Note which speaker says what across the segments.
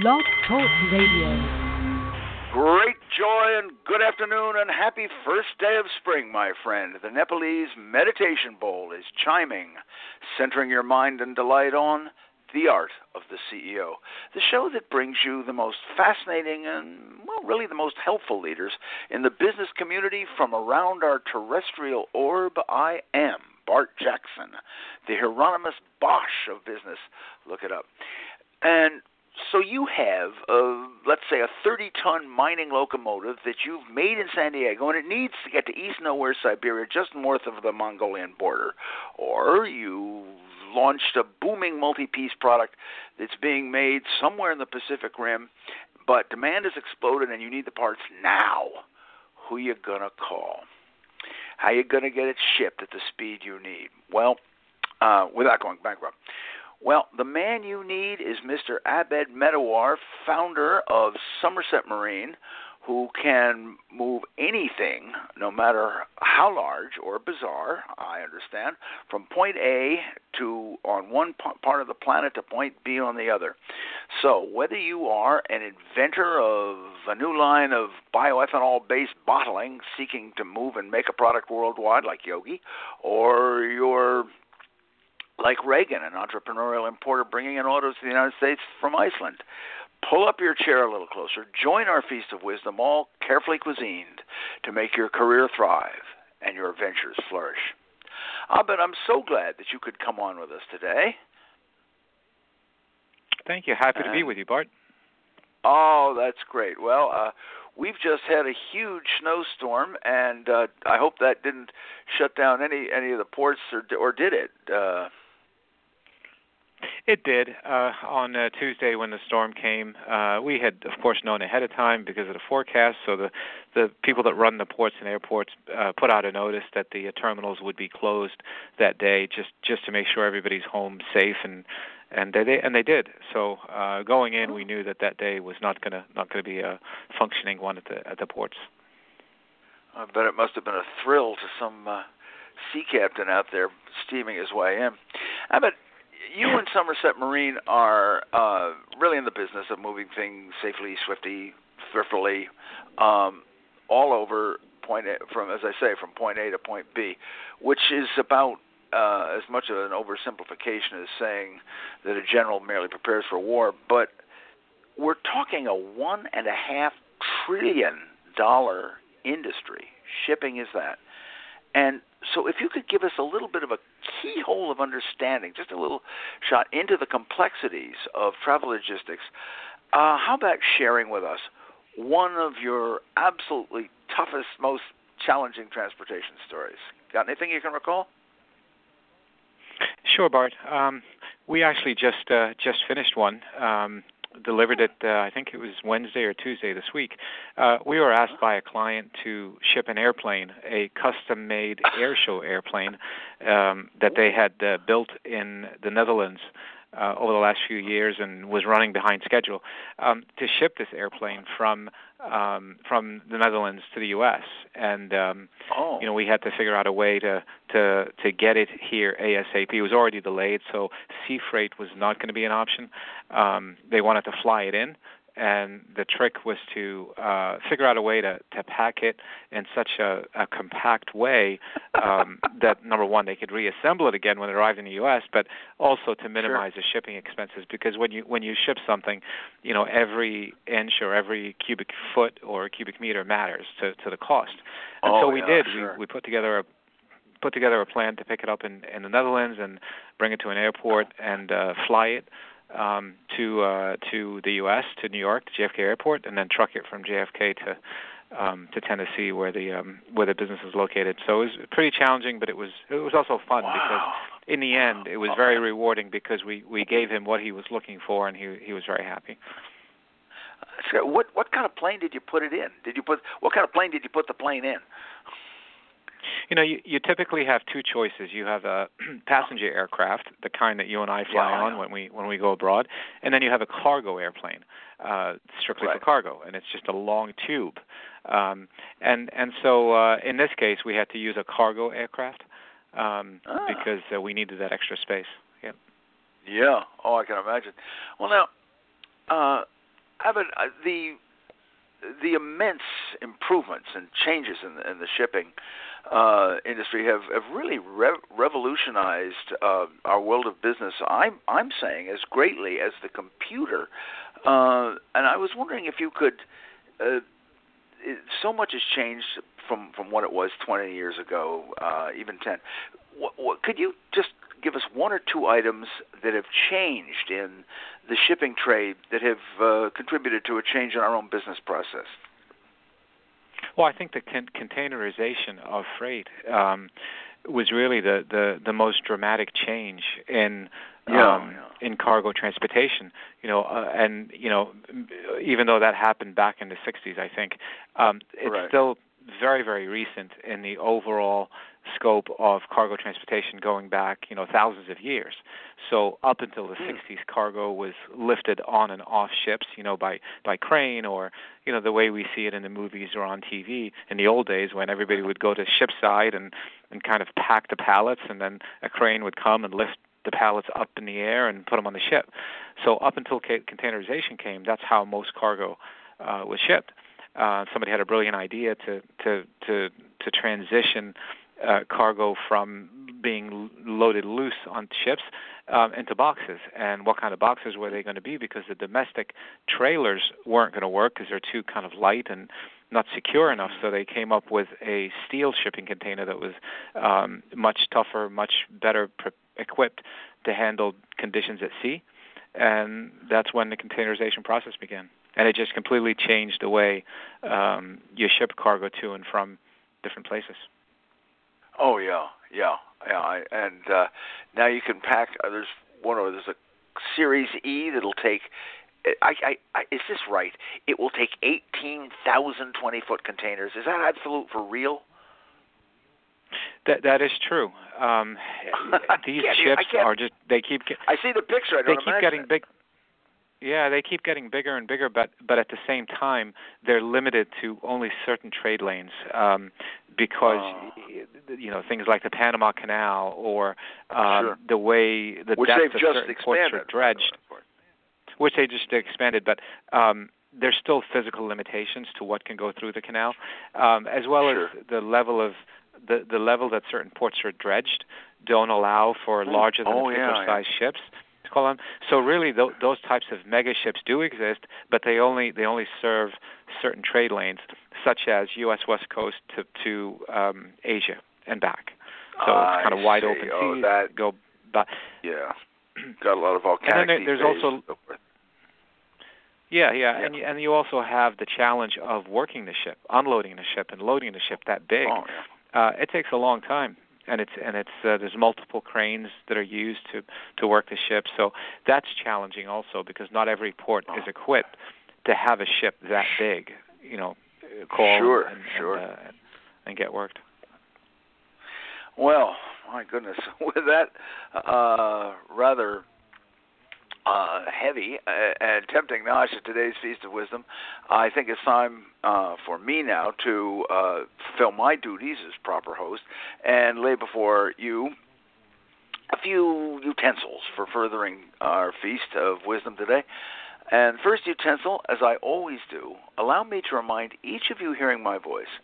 Speaker 1: Blog Talk Radio.
Speaker 2: Great joy and good afternoon and happy first day of spring, my friend. The Nepalese meditation bowl is chiming, centering your mind and delight on the Art of the CEO, the show that brings you the most fascinating and, well, really the most helpful leaders in the business community from around our terrestrial orb. I am Bart Jackson, the Hieronymus Bosch of business. Look it up. And so you have, a, let's say, a 30-ton mining locomotive that you've made in San Diego, and it needs to get to East Nowhere, Siberia, just north of the Mongolian border. Or you launched a booming multi-piece product that's being made somewhere in the Pacific Rim, but demand has exploded, and you need the parts now. Who you gonna call? How you gonna get it shipped at the speed you need? Well, uh, without going bankrupt. Well, the man you need is Mr. Abed Medawar, founder of Somerset Marine, who can move anything, no matter how large or bizarre, I understand, from point A to on one part of the planet to point B on the other. So, whether you are an inventor of a new line of bioethanol based bottling seeking to move and make a product worldwide like Yogi, or you're like Reagan, an entrepreneurial importer bringing in autos to the United States from Iceland. Pull up your chair a little closer. Join our feast of wisdom, all carefully cuisined to make your career thrive and your ventures flourish. Abed, I'm so glad that you could come on with us today.
Speaker 3: Thank you. Happy to be with you, Bart.
Speaker 2: Oh, that's great. Well, uh, we've just had a huge snowstorm, and uh, I hope that didn't shut down any any of the ports, or or did it? Uh,
Speaker 3: it did. Uh, on uh, Tuesday, when the storm came, uh, we had, of course, known ahead of time because of the forecast. So the the people that run the ports and airports uh, put out a notice that the uh, terminals would be closed that day, just just to make sure everybody's home safe and and they, and they did. So uh, going in, we knew that that day was not gonna not gonna be a functioning one at the at the ports.
Speaker 2: I bet it must have been a thrill to some uh, sea captain out there steaming his way in. Bet you and Somerset Marine are uh, really in the business of moving things safely, swiftly, thriftily, um, all over point a, from as I say from point A to point B, which is about uh, as much of an oversimplification as saying that a general merely prepares for war, but we're talking a one and a half trillion dollar industry. Shipping is that. And so, if you could give us a little bit of a keyhole of understanding, just a little shot into the complexities of travel logistics, uh, how about sharing with us one of your absolutely toughest, most challenging transportation stories? Got anything you can recall?
Speaker 3: Sure, Bart. Um, we actually just uh, just finished one. Um, delivered it. Uh, I think it was Wednesday or Tuesday this week. Uh, we were asked by a client to ship an airplane, a custom-made airshow airplane um, that they had uh, built in the Netherlands uh, over the last few years and was running behind schedule um, to ship this airplane from um, from the Netherlands to the U.S. And um,
Speaker 2: oh.
Speaker 3: you know we had to figure out a way to to to get it here ASAP. It was already delayed, so sea freight was not going to be an option. Um, they wanted to fly it in and the trick was to uh, figure out a way to, to pack it in such a, a compact way um, that number one they could reassemble it again when it arrived in the U.S., but also to minimize
Speaker 2: sure.
Speaker 3: the shipping expenses because when you when you ship something, you know every inch or every cubic foot or cubic meter matters to to the cost. And
Speaker 2: oh,
Speaker 3: so we
Speaker 2: yeah,
Speaker 3: did.
Speaker 2: Sure.
Speaker 3: We we put together a put together a plan to pick it up in in the Netherlands and bring it to an airport and uh, fly it um, to uh, to the U.S. to New York to JFK Airport, and then truck it from JFK to um, to Tennessee, where the um, where the business is located. So it was pretty challenging, but it was it was also fun
Speaker 2: wow.
Speaker 3: because in the end it was very rewarding because we we gave him what he was looking for, and he he was very happy.
Speaker 2: So what what kind of plane did you put it in? Did you put what kind of plane did you put the plane in?
Speaker 3: You know, you, you typically have two choices. You have a passenger aircraft, the kind that you and I fly
Speaker 2: yeah,
Speaker 3: on when we when we go abroad, and then you have a cargo airplane, uh, strictly
Speaker 2: right.
Speaker 3: for cargo, and it's just a long tube. Um, and and so uh, in this case, we had to use a cargo aircraft um,
Speaker 2: ah.
Speaker 3: because uh, we needed that extra space. Yeah.
Speaker 2: Yeah. Oh, I can imagine. Well, now, uh, Evan, uh, the the immense improvements and changes in the, in the shipping uh, industry have, have really re- revolutionized uh, our world of business. I'm I'm saying as greatly as the computer, uh, and I was wondering if you could. Uh, it, so much has changed from from what it was 20 years ago, uh, even 10. What, what, could you just give us one or two items that have changed in the shipping trade that have uh, contributed to a change in our own business process?
Speaker 3: Well, I think the con- containerization of freight um, was really the, the, the most dramatic change in
Speaker 2: yeah,
Speaker 3: um,
Speaker 2: yeah.
Speaker 3: in cargo transportation. You know, uh, and you know, even though that happened back in the '60s, I think um, it's
Speaker 2: right.
Speaker 3: still very very recent in the overall scope of cargo transportation going back, you know, thousands of years. So up until the
Speaker 2: Hmm.
Speaker 3: 60s, cargo was lifted on and off ships, you know, by by crane or, you know, the way we see it in the movies or on TV in the old days when everybody would go to shipside and and kind of pack the pallets and then a crane would come and lift the pallets up in the air and put them on the ship. So up until ca- containerization came, that's how most cargo uh, was shipped. Uh, somebody had a brilliant idea to to to to transition uh, cargo from being loaded loose on ships um, into boxes. And what kind of boxes were they going to be? Because the domestic trailers weren't going to work because they're too kind of light and not secure enough. So they came up with a steel shipping container that was um, much tougher, much better pre- equipped to handle conditions at sea. And that's when the containerization process began. And it just completely changed the way um, you ship cargo to and from different places.
Speaker 2: Oh yeah, yeah, yeah. I, and uh, now you can pack. Uh, there's one or there's a Series E that'll take. I, I, I, is this right? It will take 18,000 20 foot containers. Is that absolute for real?
Speaker 3: That that is true. Um, these ships are just they keep
Speaker 2: I see the picture. I
Speaker 3: they
Speaker 2: don't
Speaker 3: keep getting
Speaker 2: it.
Speaker 3: big. Yeah, they keep getting bigger and bigger, but but at the same time, they're limited to only certain trade lanes um, because
Speaker 2: Oh.
Speaker 3: you know things like the Panama Canal or um,
Speaker 2: Sure.
Speaker 3: the way the
Speaker 2: Which
Speaker 3: depth of certain ports are dredged, which they just expanded, but um, there's still physical limitations to what can go through the canal, um, as well
Speaker 2: Sure.
Speaker 3: as the level of the the level that certain ports are dredged don't allow for
Speaker 2: Hmm.
Speaker 3: larger than
Speaker 2: Oh,
Speaker 3: a
Speaker 2: yeah,
Speaker 3: particular
Speaker 2: yeah.
Speaker 3: size ships. Them. So really, th- those types of mega ships do exist, but they only they only serve certain trade lanes, such as U.S. West Coast to to um, Asia and back. So
Speaker 2: I
Speaker 3: it's kind of wide
Speaker 2: see.
Speaker 3: open
Speaker 2: Oh,
Speaker 3: seas.
Speaker 2: that-
Speaker 3: Go,
Speaker 2: Yeah, got a lot of volcanic.
Speaker 3: there-
Speaker 2: deep
Speaker 3: there's also-
Speaker 2: so.
Speaker 3: Yeah, yeah,
Speaker 2: Yeah.
Speaker 3: and and you also have the challenge of working the ship, unloading the ship, and loading the ship that big.
Speaker 2: Oh yeah.
Speaker 3: Uh, it takes a long time, and it's and it's uh, there's multiple cranes that are used to to work the ship. So that's challenging also because not every port is
Speaker 2: Oh.
Speaker 3: equipped to have a ship that big. You know, call
Speaker 2: Sure,
Speaker 3: and,
Speaker 2: sure.
Speaker 3: and, uh, and get worked.
Speaker 2: Well, my goodness, with that uh, rather uh, heavy uh, and tempting knowledge of today's Feast of Wisdom, I think it's time uh, for me now to uh, fulfill my duties as proper host and lay before you a few utensils for furthering our Feast of Wisdom today. And first utensil, as I always do, allow me to remind each of you hearing my voice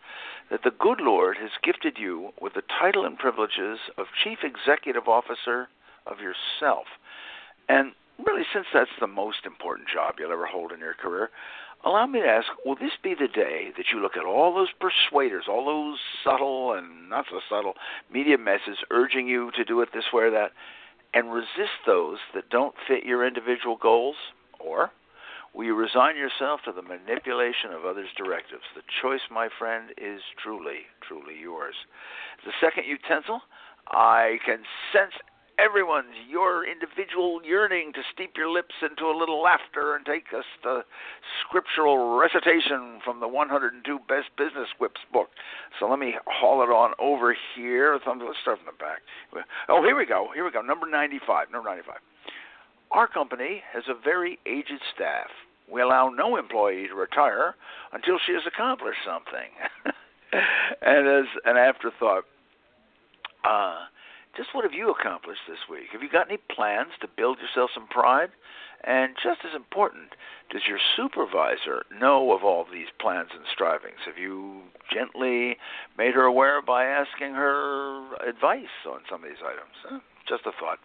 Speaker 2: that the good Lord has gifted you with the title and privileges of Chief Executive Officer of yourself. And really, since that's the most important job you'll ever hold in your career, allow me to ask will this be the day that you look at all those persuaders, all those subtle and not so subtle media messages urging you to do it this way or that, and resist those that don't fit your individual goals? Or will you resign yourself to the manipulation of others' directives? The choice, my friend, is truly, truly yours. The second utensil, I can sense everyone's your individual yearning to steep your lips into a little laughter and take us to scriptural recitation from the 102 Best Business Quips book. So let me haul it on over here. Let's start from the back. Oh, here we go. Here we go. Number 95. Number 95. Our company has a very aged staff. We allow no employee to retire until she has accomplished something. and as an afterthought, uh, just what have you accomplished this week? Have you got any plans to build yourself some pride? And just as important, does your supervisor know of all these plans and strivings? Have you gently made her aware by asking her advice on some of these items? Just a thought.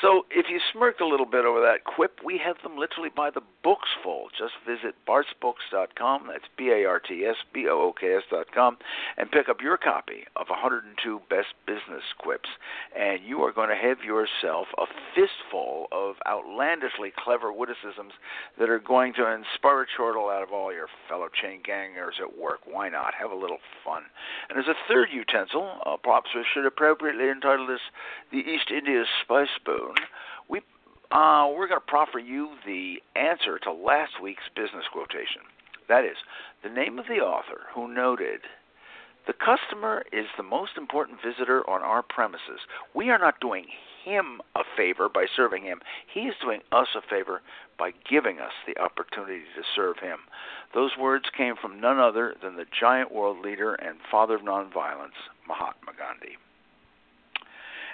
Speaker 2: So if you smirked a little bit over that quip, we have them literally by the books full. Just visit bartsbooks.com, that's B-A-R-T-S-B-O-O-K-S.com, and pick up your copy of 102 Best Business Quips, and you are going to have yourself a fistful of outlandishly clever witticisms that are going to inspire a chortle out of all your fellow chain gangers at work. Why not? Have a little fun. And as a third utensil, uh, props should appropriately entitle this the East India Spice Spoon Spoon, we uh, we're going to proffer you the answer to last week's business quotation. That is, the name of the author who noted, The customer is the most important visitor on our premises. We are not doing him a favor by serving him, he is doing us a favor by giving us the opportunity to serve him. Those words came from none other than the giant world leader and father of nonviolence, Mahatma Gandhi.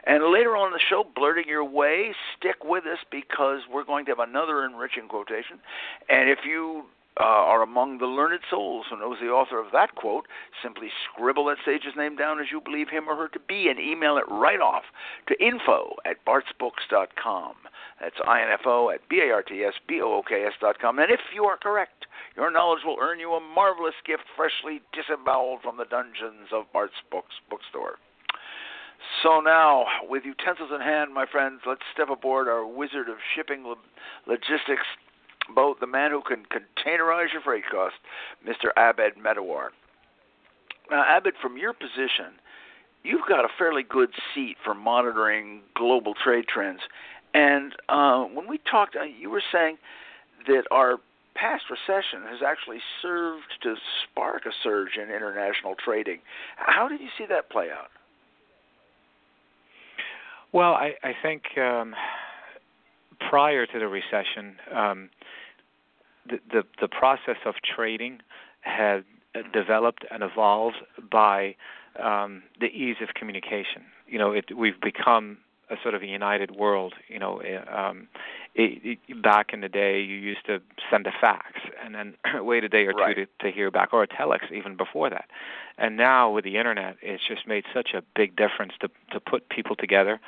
Speaker 2: And later on in the show, Blurting Your Way, stick with us because we're going to have another enriching quotation. And if you uh, are among the learned souls who knows the author of that quote, simply scribble that sage's name down as you believe him or her to be and email it right off to info at bartsbooks.com. That's info at B-A-R-T-S-B-O-O-K-S dot com. And if you are correct, your knowledge will earn you a marvelous gift freshly disemboweled from the dungeons of Bart's Books bookstore. So now, with utensils in hand, my friends, let's step aboard our wizard of shipping logistics boat, the man who can containerize your freight cost, Mr. Abed Medawar. Now, Abed, from your position, you've got a fairly good seat for monitoring global trade trends. And uh, when we talked, uh, you were saying that our past recession has actually served to spark a surge in international trading. How did you see that play out?
Speaker 3: Well, I, I think um, prior to the recession, um, the, the, the process of trading had developed and evolved by um, the ease of communication. You know, it, we've become a sort of a united world. You know, eh, um, it, it, back in the day, you used to send a fax and then wait a day or
Speaker 2: right.
Speaker 3: two to, to hear back, or a telex even before that. And now with the internet, it's just made such a big difference to to put people together,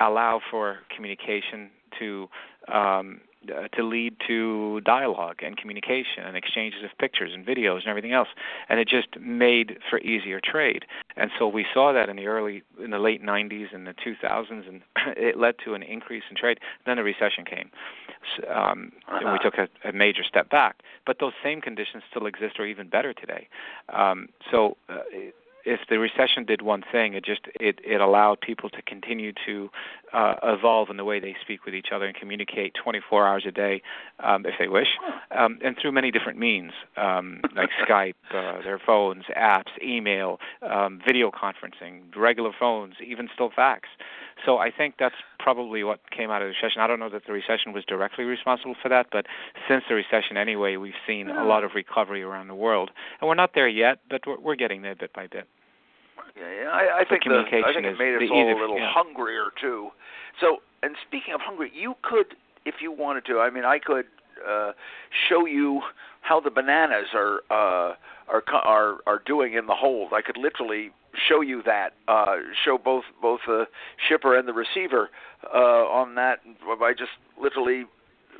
Speaker 3: allow for communication to um, uh, to lead to dialogue and communication and exchanges of pictures and videos and everything else. And it just made for easier trade. And so we saw that in the early in the late 90s and the 2000s and it led to an increase in trade. Then the recession came. Um, uh-huh. and we took a, a major step back. But those same conditions still exist or even better today. Um, so uh, if the recession did one thing, it just it it allowed people to continue to uh, evolve in the way they speak with each other and communicate 24 hours a day, um, if they wish, um, and through many different means um, like Skype, uh, their phones, apps, email, um, video conferencing, regular phones, even still fax. So I think that's probably what came out of the recession. I don't know that the recession was directly responsible for that, but since the recession anyway, we've seen a lot of recovery around the world, and we're not there yet, but we're, we're getting there bit by bit.
Speaker 2: Yeah, I, I think the, I think it made us all a little
Speaker 3: yeah.
Speaker 2: hungrier too. So, and speaking of hungry, you could, if you wanted to. I mean, I could uh, show you how the bananas are uh, are are are doing in the hold. I could literally show you that, uh, show both both the shipper and the receiver uh, on that by just literally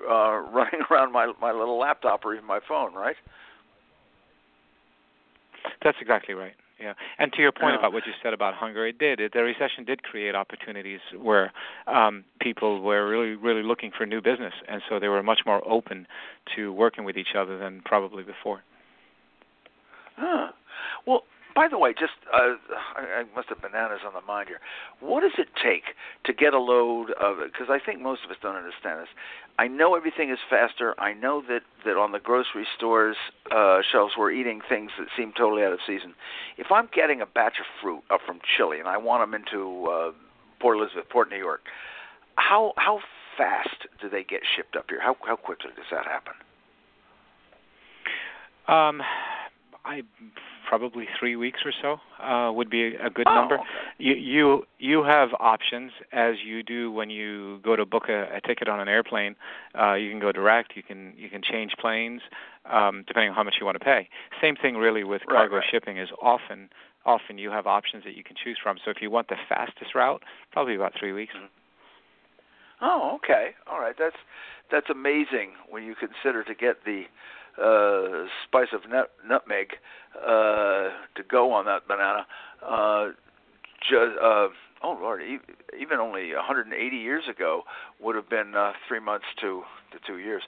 Speaker 2: uh, running around my my little laptop or even my phone, right?
Speaker 3: That's exactly right. Yeah, and to your point about what you said about hunger, it did. It, the recession did create opportunities where um, people were really, really looking for new business, and so they were much more open to working with each other than probably before.
Speaker 2: Huh. Well, by the way, just uh, I, I must have bananas on the mind here. What does it take to get a load of? Because I think most of us don't understand this. I know everything is faster. I know that that on the grocery stores uh, shelves we're eating things that seem totally out of season. If I'm getting a batch of fruit up from Chile and I want them into uh, Port Elizabeth, Port New York, how how fast do they get shipped up here? How how quickly does that happen?
Speaker 3: Um, I probably three weeks or so uh, would be a good
Speaker 2: oh,
Speaker 3: number.
Speaker 2: Okay.
Speaker 3: You you you have options as you do when you go to book a, a ticket on an airplane. Uh, you can go direct. You can you can change planes um, depending on how much you want to pay. Same thing really with
Speaker 2: right,
Speaker 3: cargo
Speaker 2: right.
Speaker 3: shipping is often often you have options that you can choose from. So if you want the fastest route, probably about three weeks.
Speaker 2: Mm-hmm. Oh, okay. All right. That's that's amazing when you consider to get the uh, spice of nut, nutmeg uh, to go on that banana. Uh, just, uh, oh Lord, even only 180 years ago would have been uh, three months to to two years.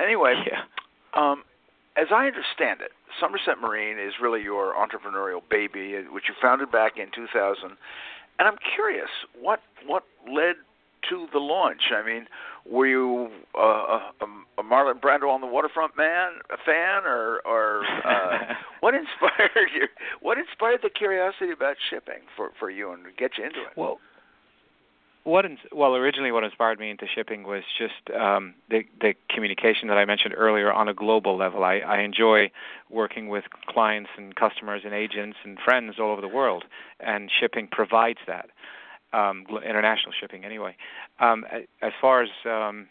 Speaker 2: Anyway,
Speaker 3: yeah.
Speaker 2: um, as I understand it, Somerset Marine is really your entrepreneurial baby, which you founded back in 2000. And I'm curious, what what led to the launch? I mean, were you uh, a, a Marlon Brando on the waterfront man, a fan, or or uh, what inspired you? What inspired the curiosity about shipping for for you and get you into it?
Speaker 3: Well, what ins- well originally what inspired me into shipping was just um, the the communication that I mentioned earlier on a global level. I, I enjoy working with clients and customers and agents and friends all over the world, and shipping provides that um, international shipping anyway. Um, as far as um,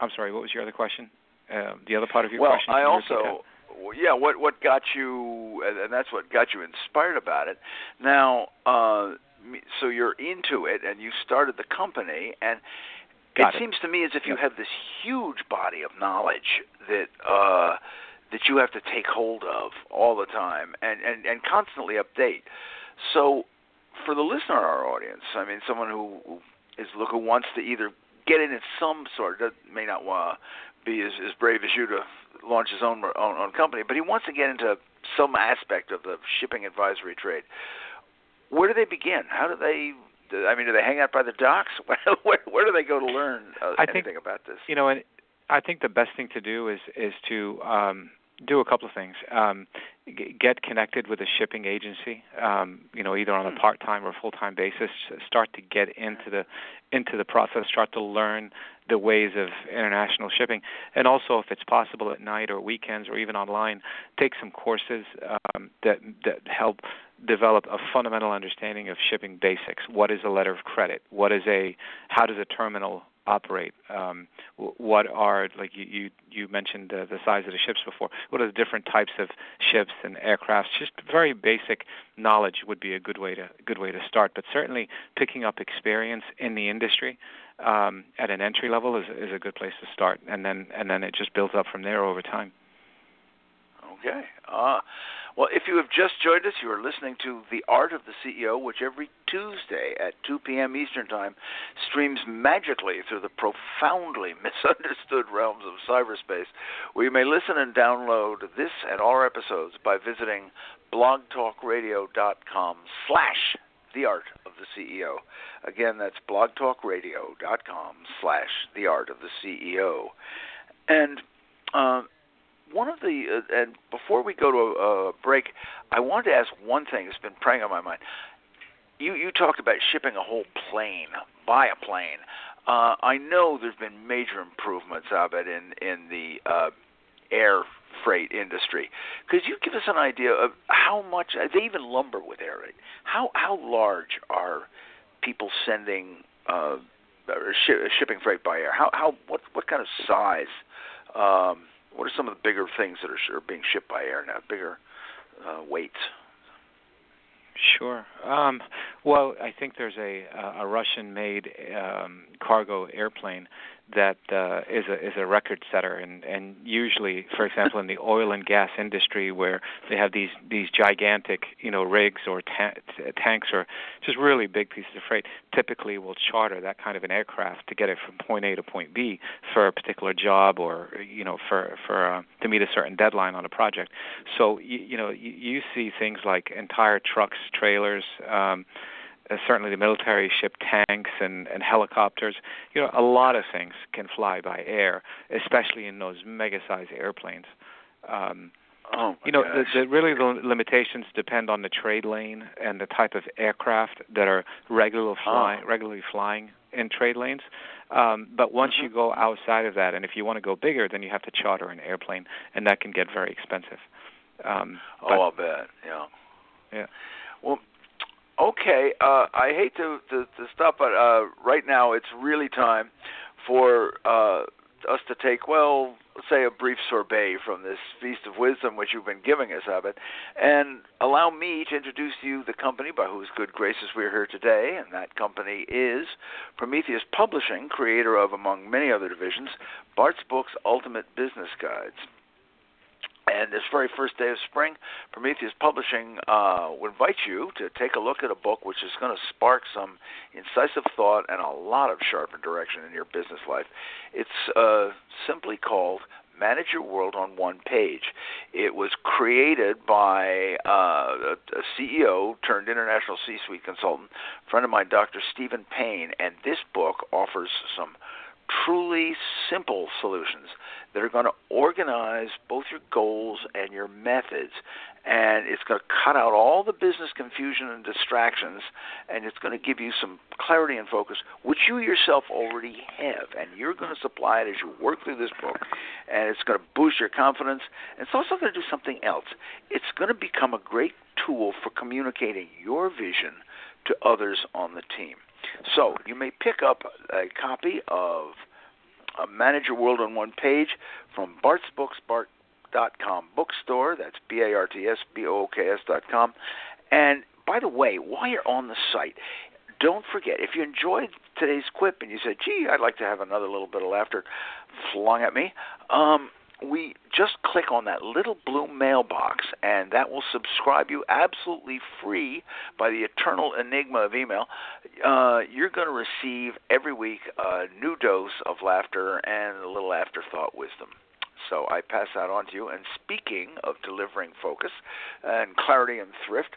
Speaker 3: I'm sorry, what was your other question? Uh, the other part of your
Speaker 2: well,
Speaker 3: question?
Speaker 2: Well, I also yeah, what what got you, and that's what got you inspired about it. Now, uh, so you're into it, and you started the company, and
Speaker 3: got
Speaker 2: it,
Speaker 3: it,
Speaker 2: seems to me as if you
Speaker 3: yep.
Speaker 2: have this huge body of knowledge that uh, that you have to take hold of all the time and and and constantly update. So for the listener, our audience, I mean, someone who is look who wants to either get in at some sort, that may not want to be as, as brave as you to launch his own, own own company, but he wants to get into some aspect of the shipping advisory trade. Where do they begin? How do they? I mean, do they hang out by the docks? where, where do they go to learn uh,
Speaker 3: I
Speaker 2: anything
Speaker 3: think,
Speaker 2: about this?
Speaker 3: You know, and I think the best thing to do is is to um, do a couple of things. Um, g- get connected with a shipping agency, um, you know, either on a part-time or full-time basis. Start to get into the into the process. Start to learn the ways of international shipping, and also, if it's possible, at night or weekends or even online, take some courses um, that that help develop a fundamental understanding of shipping basics. What is a letter of credit? What is a how does a terminal operate? Um, what are like you you, you mentioned uh, the size of the ships before? What are the different types of ships and aircrafts? Just very basic knowledge would be a good way to good way to start. But certainly picking up experience in the industry um, at an entry level is is a good place to start, and then and then it just builds up from there over time.
Speaker 2: Okay. Uh, well, if you have just joined us, you are listening to The Art of the CEO, which every Tuesday at 2 p.m. Eastern Time streams magically through the profoundly misunderstood realms of cyberspace, where you may listen and download this and all our episodes by visiting blogtalkradio.com slash the art of the CEO. Again, that's blogtalkradio.com slash the art of the CEO. And uh, one of the uh, and before we go to a, a break, I wanted to ask one thing that's been preying on my mind. You you talked about shipping a whole plane by a plane. Uh, I know there's been major improvements of it in in the uh, air freight industry. Could you give us an idea of how much they even lumber with air freight? How how large are people sending uh, sh- shipping freight by air? How how what what kind of size? Um, what are some of the bigger things that are, are being shipped by air now? Bigger uh, weights.
Speaker 3: Sure. Um, well, I think there's a a Russian-made um, cargo airplane that uh, is a is a record setter, and and usually, for example, in the oil and gas industry, where they have these these gigantic you know rigs or ta- tanks or just really big pieces of freight, typically will charter that kind of an aircraft to get it from point A to point B for a particular job or you know for for uh, to meet a certain deadline on a project. So you, you know you, you see things like entire trucks, trailers. Um, uh, certainly the military ship tanks and, and helicopters. You know, a lot of things can fly by air, especially in those mega-sized airplanes. Um,
Speaker 2: oh
Speaker 3: you know, the, the really the limitations depend on the trade lane and the type of aircraft that are regular fly,
Speaker 2: oh.
Speaker 3: regularly flying in trade lanes. Um, but once
Speaker 2: mm-hmm.
Speaker 3: you go outside of that, and if you want to go bigger, then you have to charter an airplane, and that can get very expensive. Um,
Speaker 2: oh, I'll bet. Yeah.
Speaker 3: Yeah.
Speaker 2: Well, okay. Uh, I hate to, to to stop, but uh, right now it's really time for uh, us to take well say, a brief sorbet from this feast of wisdom which you've been giving us, Abed, and allow me to introduce to you the company by whose good graces we're here today, and that company is Prometheus Publishing, creator of, among many other divisions, Bart's Books Ultimate Business Guides. And this very first day of spring, Prometheus Publishing uh, would invite you to take a look at a book which is going to spark some incisive thought and a lot of sharpened direction in your business life. It's uh, simply called Manage Your World on One Page. It was created by uh, a CEO turned international C suite consultant, friend of mine, Dr. Stephen Payne, and this book offers some truly simple solutions that are going to organize both your goals and your methods. And it's going to cut out all the business confusion and distractions, and it's going to give you some clarity and focus, which you yourself already have. And you're going to supply it as you work through this book, and it's going to boost your confidence. And it's also going to do something else. It's going to become a great tool for communicating your vision to others on the team. So you may pick up a copy of uh, Manage Your World on One Page from Bart's Books, Bart.com bookstore. That's B A R T S B O O K S dot com. And by the way, while you're on the site, don't forget if you enjoyed today's quip and you said, "Gee, I'd like to have another little bit of laughter flung at me," um, we just click on that little blue mailbox, and that will subscribe you absolutely free by the eternal enigma of email. Uh, you're going to receive every week a new dose of laughter and a little afterthought wisdom. So I pass that on to you. And speaking of delivering focus and clarity and thrift,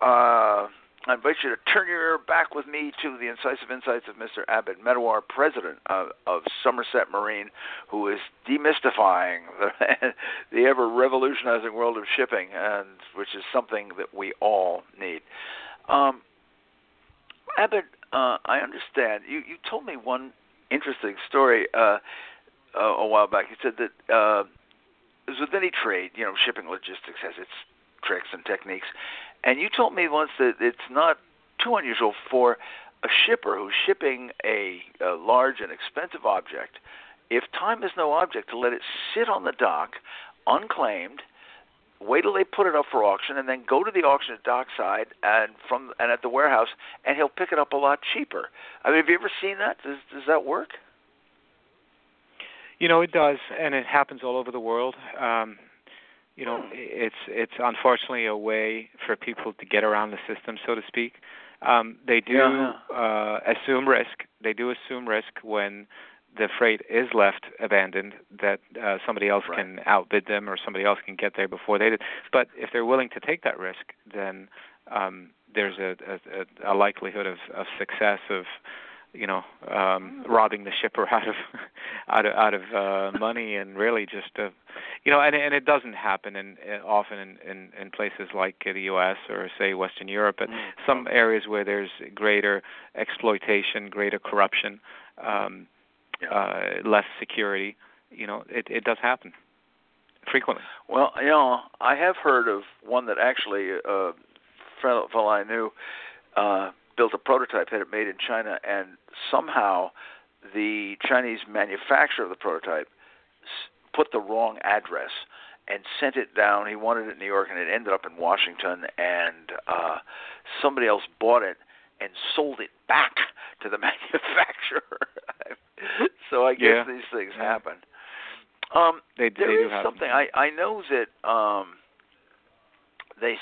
Speaker 2: uh, I invite you to turn your ear back with me to the incisive insights of Mr. Abed Medawar, president of, of Somerset Marine, who is demystifying the, the ever revolutionizing world of shipping, and which is something that we all need. Um, Abed, uh, I understand. You, you told me one interesting story uh, uh, a while back. You said that uh, as with any trade, you know, shipping logistics has its tricks and techniques and you told me once that it's not too unusual for a shipper who's shipping a, a large and expensive object, if time is no object, to let it sit on the dock unclaimed, wait till they put it up for auction, and then go to the auction at dockside and from and at the warehouse, and he'll pick it up a lot cheaper. I mean, have you ever seen that? Does does that work?
Speaker 3: You know, it does, and it happens all over the world. Um, you know, it's it's unfortunately a way for people to get around the system, so to speak. Um, they do
Speaker 2: yeah.
Speaker 3: uh, assume risk. They do assume risk when the freight is left abandoned that uh, somebody else
Speaker 2: right.
Speaker 3: can outbid them or somebody else can get there before they did. But if they're willing to take that risk, then um, there's a, a, a likelihood of, of success of you know um robbing the shipper out of out of out of uh money and really just uh you know and and it doesn't happen in, in often in, in in places like the US or say western Europe but
Speaker 2: mm.
Speaker 3: some areas where there's greater exploitation greater corruption um
Speaker 2: yeah.
Speaker 3: uh less security you know it it does happen frequently
Speaker 2: well you know i have heard of one that actually uh fellow, fellow i knew uh built a prototype, had it made in China, and somehow the Chinese manufacturer of the prototype put the wrong address and sent it down. He wanted it in New York, and it ended up in Washington. And uh, somebody else bought it and sold it back to the manufacturer. so I guess
Speaker 3: yeah.
Speaker 2: these things happen. Um,
Speaker 3: they,
Speaker 2: there
Speaker 3: they
Speaker 2: is something I I know that um,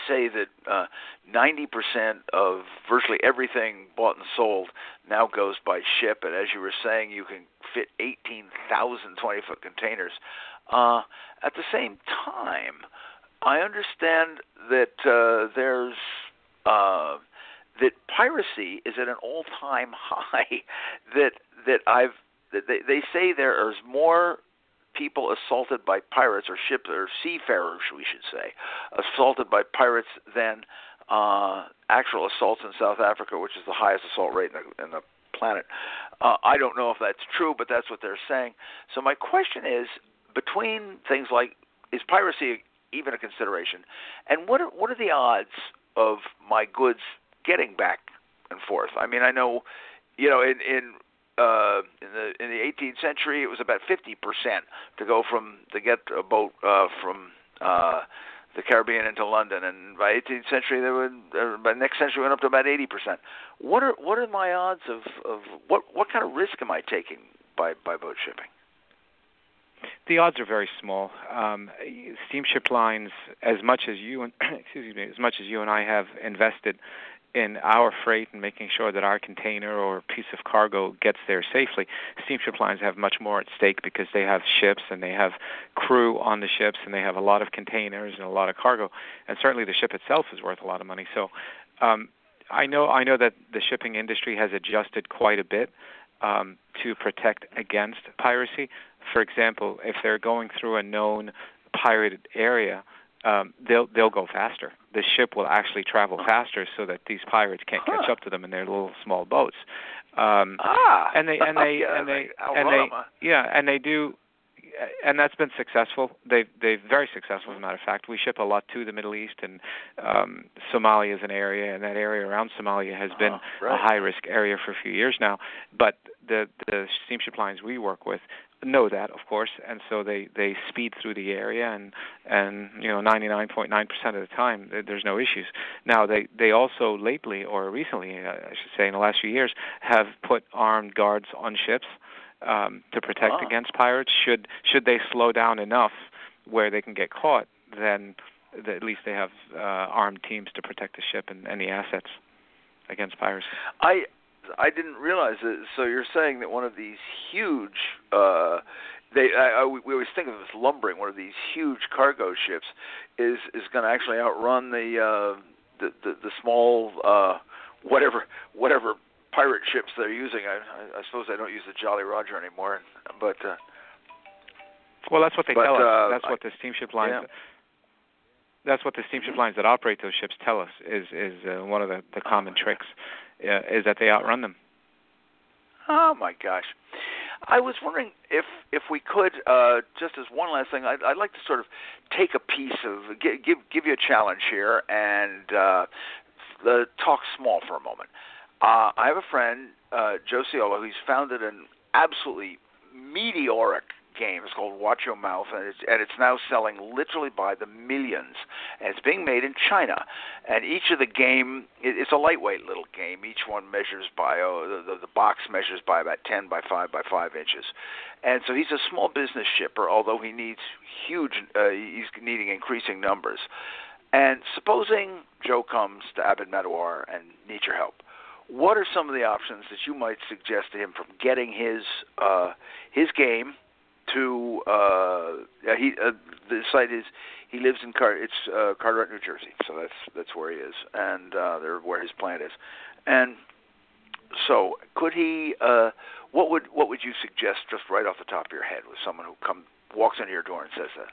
Speaker 2: say that uh, 90% of virtually everything bought and sold now goes by ship. And as you were saying, you can fit 18,000 20 foot containers. Uh, at the same time, I understand that uh, there's uh, that piracy is at an all-time high. That that I've that they, they say there is more people assaulted by pirates or ship or seafarers, we should say, assaulted by pirates than uh, actual assaults in South Africa, which is the highest assault rate in the, in the planet. Uh, I don't know if that's true, but that's what they're saying. So my question is, between things like is piracy even a consideration? And what are, what are the odds of my goods getting back and forth? I mean, I know, you know, in in uh, in the in the 18th century, it was about 50 percent to go from to get a boat uh, from uh, the Caribbean into London, and by 18th century, they would uh, by next century went up to about 80 percent. What are what are my odds of of what what kind of risk am I taking by by boat shipping?
Speaker 3: The odds are very small. Um, steamship lines, as much as you and excuse me, as much as you and I have invested in our freight and making sure that our container or piece of cargo gets there safely. Steamship lines have much more at stake because they have ships and they have crew on the ships and they have a lot of containers and a lot of cargo. And certainly the ship itself is worth a lot of money. So um, I know I know that the shipping industry has adjusted quite a bit um, to protect against piracy. For example, if they're going through a known pirated area, um, they'll they'll go faster. The ship will actually travel faster so that these pirates can't
Speaker 2: huh.
Speaker 3: catch up to them in their little small boats. Um,
Speaker 2: ah,
Speaker 3: and they and they
Speaker 2: yeah,
Speaker 3: and they and they yeah, and they do and that's been successful. They've they've very successful as a matter of fact. We ship a lot to the Middle East and um Somalia is an area and that area around Somalia has been
Speaker 2: Oh, right.
Speaker 3: a high risk area for a few years now. But the the steamship lines we work with know that of course and so they they speed through the area and and you know 99.9% of the time there's no issues now they they also lately or recently uh, I should say in the last few years have put armed guards on ships um to protect
Speaker 2: Ah.
Speaker 3: against pirates should should they slow down enough where they can get caught then th- at least they have uh armed teams to protect the ship and any assets against piracy
Speaker 2: I I didn't realize it. So you're saying that one of these huge uh they I, I, we always think of it as lumbering. One of these huge cargo ships is is going to actually outrun the uh the the, the small uh whatever whatever pirate ships they're using. I I, I suppose I don't use the Jolly Roger anymore, but uh
Speaker 3: Well, that's what they
Speaker 2: But,
Speaker 3: tell us.
Speaker 2: uh,
Speaker 3: that's what the steamship lines.
Speaker 2: yeah.
Speaker 3: That's what the steamship lines that operate those ships tell us is is uh, one of the the common tricks is that they outrun them.
Speaker 2: Oh my gosh. I was wondering if if we could uh, just as one last thing, I'd, I'd like to sort of take a piece of give give, you a challenge here and uh, the, talk small for a moment. Uh, I have a friend, uh, Joe Ciola, who's founded an absolutely meteoric game. It's called Watch Your Mouth, and it's, and it's now selling literally by the millions. And it's being made in China. And each of the game, it, it's a lightweight little game. Each one measures by, oh, the, the, the box measures by about 10 by 5 by 5 inches. And so he's a small business shipper, although he needs huge, uh, he's needing increasing numbers. And supposing Joe comes to Abed Medawar and needs your help, what are some of the options that you might suggest to him from getting his uh, his game to uh, he uh, the site is he lives in Car it's uh, Carteret, New Jersey, so that's that's where he is, and uh, there where his plant is, and so could he? Uh, what would what would you suggest just right off the top of your head with someone who come walks into your door and says that?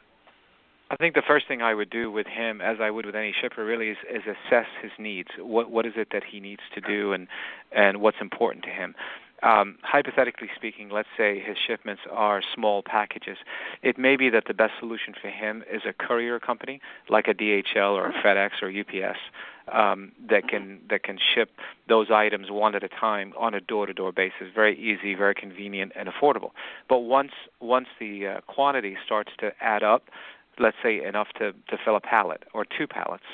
Speaker 3: I think the first thing I would do with him, as I would with any shipper, really is, is assess his needs. What what is it that he needs to do, and and what's important to him. Um, hypothetically speaking, let's say his shipments are small packages. It may be that the best solution for him is a courier company like a DHL or a FedEx or UPS um, that can that can ship those items one at a time on a door-to-door basis. Very easy, very convenient, and affordable. But once once the uh, quantity starts to add up, let's say enough to to fill a pallet or two pallets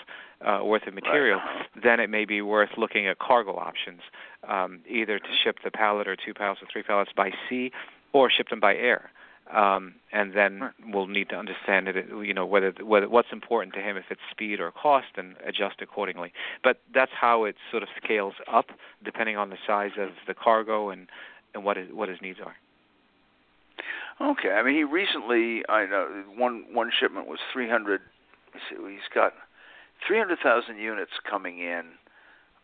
Speaker 3: uh, worth of material, then it may be worth looking at cargo options, um, either to ship the pallet or two pallets or three pallets by sea, or ship them by air. Um, and then
Speaker 2: Right.
Speaker 3: we'll need to understand it, you know, whether whether what's important to him, if it's speed or cost, and adjust accordingly. But that's how it sort of scales up, depending on the size of the cargo and and what his what his needs are.
Speaker 2: Okay, I mean he recently I know one one shipment was 300. Let's see, he's got 300,000 units coming in.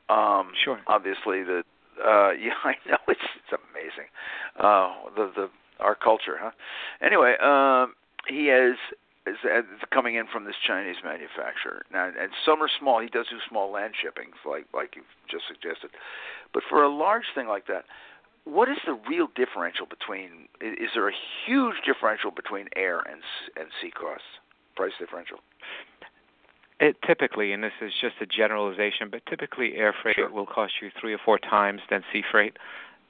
Speaker 2: Um,
Speaker 3: Sure.
Speaker 2: Obviously, the uh, yeah, I know it's it's amazing. Uh, the the our culture, huh? Anyway, um, he has is uh, coming in from this Chinese manufacturer now, and some are small. He does do small land shipping, like like you've just suggested. But for a large thing like that, what is the real differential between? Is there a huge differential between air and and sea costs? price differential?
Speaker 3: It typically, and this is just a generalization, but typically air freight
Speaker 2: sure.
Speaker 3: will cost you three or four times than sea freight.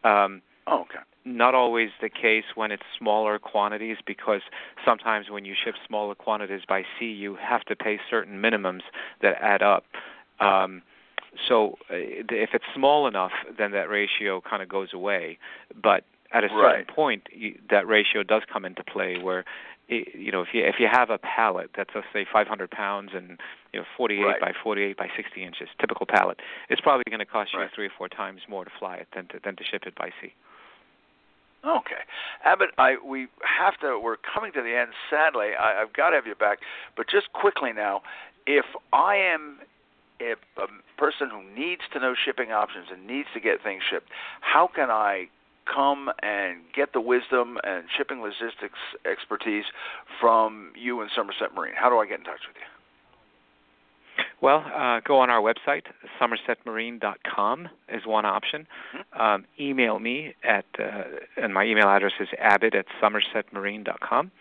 Speaker 3: Um,
Speaker 2: oh, okay.
Speaker 3: Not always the case when it's smaller quantities, because sometimes when you ship smaller quantities by sea, you have to pay certain minimums that add up. Um, so uh, if it's small enough, then that ratio kind of goes away. But at a certain
Speaker 2: right.
Speaker 3: point, you, that ratio does come into play where you know, if you if you have a pallet that's let's say 500 pounds and you know 48
Speaker 2: right.
Speaker 3: by 48 by 60 inches, typical pallet, it's probably going to cost you
Speaker 2: right.
Speaker 3: three or four times more to fly it than to than to ship it by sea.
Speaker 2: Okay, Abed, I we have to. We're coming to the end. Sadly, I, I've got to have you back, but just quickly now, if I am if a person who needs to know shipping options and needs to get things shipped, how can I come and get the wisdom and shipping logistics expertise from you and Somerset Marine? How do I get in touch with you?
Speaker 3: Well, uh, go on our website, somersetmarine.com is one option.
Speaker 2: Mm-hmm.
Speaker 3: Um, email me at, uh, and my email address is abed at somersetmarine.com,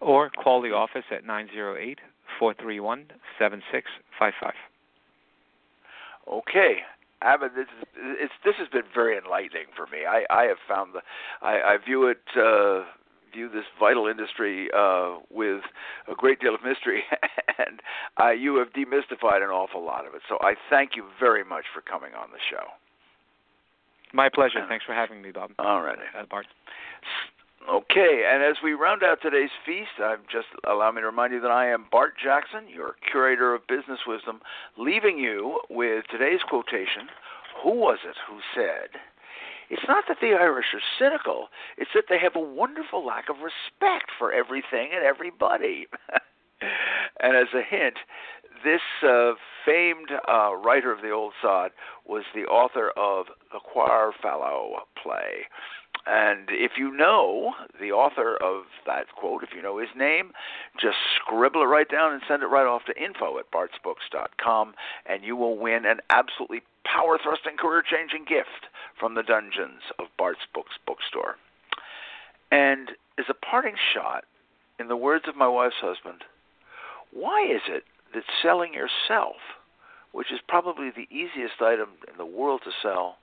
Speaker 3: or call the office at 908 431 7655.
Speaker 2: Okay, Abed, this is it's this has been very enlightening for me. I I have found the I, I view it uh, view this vital industry uh, with a great deal of mystery, and uh, you have demystified an awful lot of it. So I thank you very much for coming on the show.
Speaker 3: My pleasure. Thanks for having me, Bob.
Speaker 2: All right,
Speaker 3: uh, Bart.
Speaker 2: Okay, and as we round out today's feast, I'm just allow me to remind you that I am Bart Jackson, your curator of business wisdom, leaving you with today's quotation. Who was it who said, It's not that the Irish are cynical, it's that they have a wonderful lack of respect for everything and everybody. and as a hint, this uh, famed uh, writer of the Old Sod was the author of the Quare Fellow play. And if you know the author of that quote, if you know his name, just scribble it right down and send it right off to info at bartsbooks.com, and you will win an absolutely power thrusting, career changing gift from the dungeons of Bart's Books bookstore. And as a parting shot, in the words of my wife's husband, why is it that selling yourself, which is probably the easiest item in the world to sell,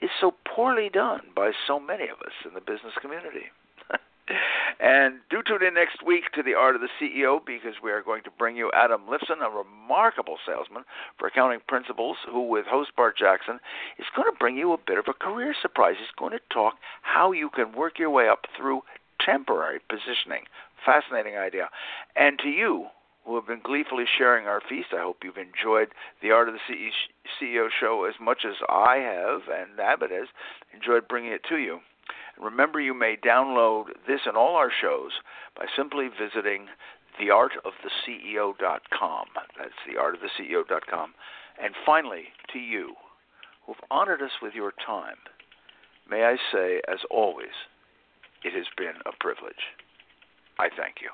Speaker 2: is so poorly done by so many of us in the business community. and do tune in next week to The Art of the CEO because we are going to bring you Adam Lifson, a remarkable salesman for accounting principles, who, with host Bart Jackson, is going to bring you a bit of a career surprise. He's going to talk how you can work your way up through temporary positioning. Fascinating idea. And to you, who have been gleefully sharing our feast. I hope you've enjoyed the Art of the CEO show as much as I have and Abed has enjoyed bringing it to you. remember, you may download this and all our shows by simply visiting theartoftheceo.com. That's theartoftheceo.com. And finally, to you, who've honored us with your time, may I say, as always, it has been a privilege. I thank you.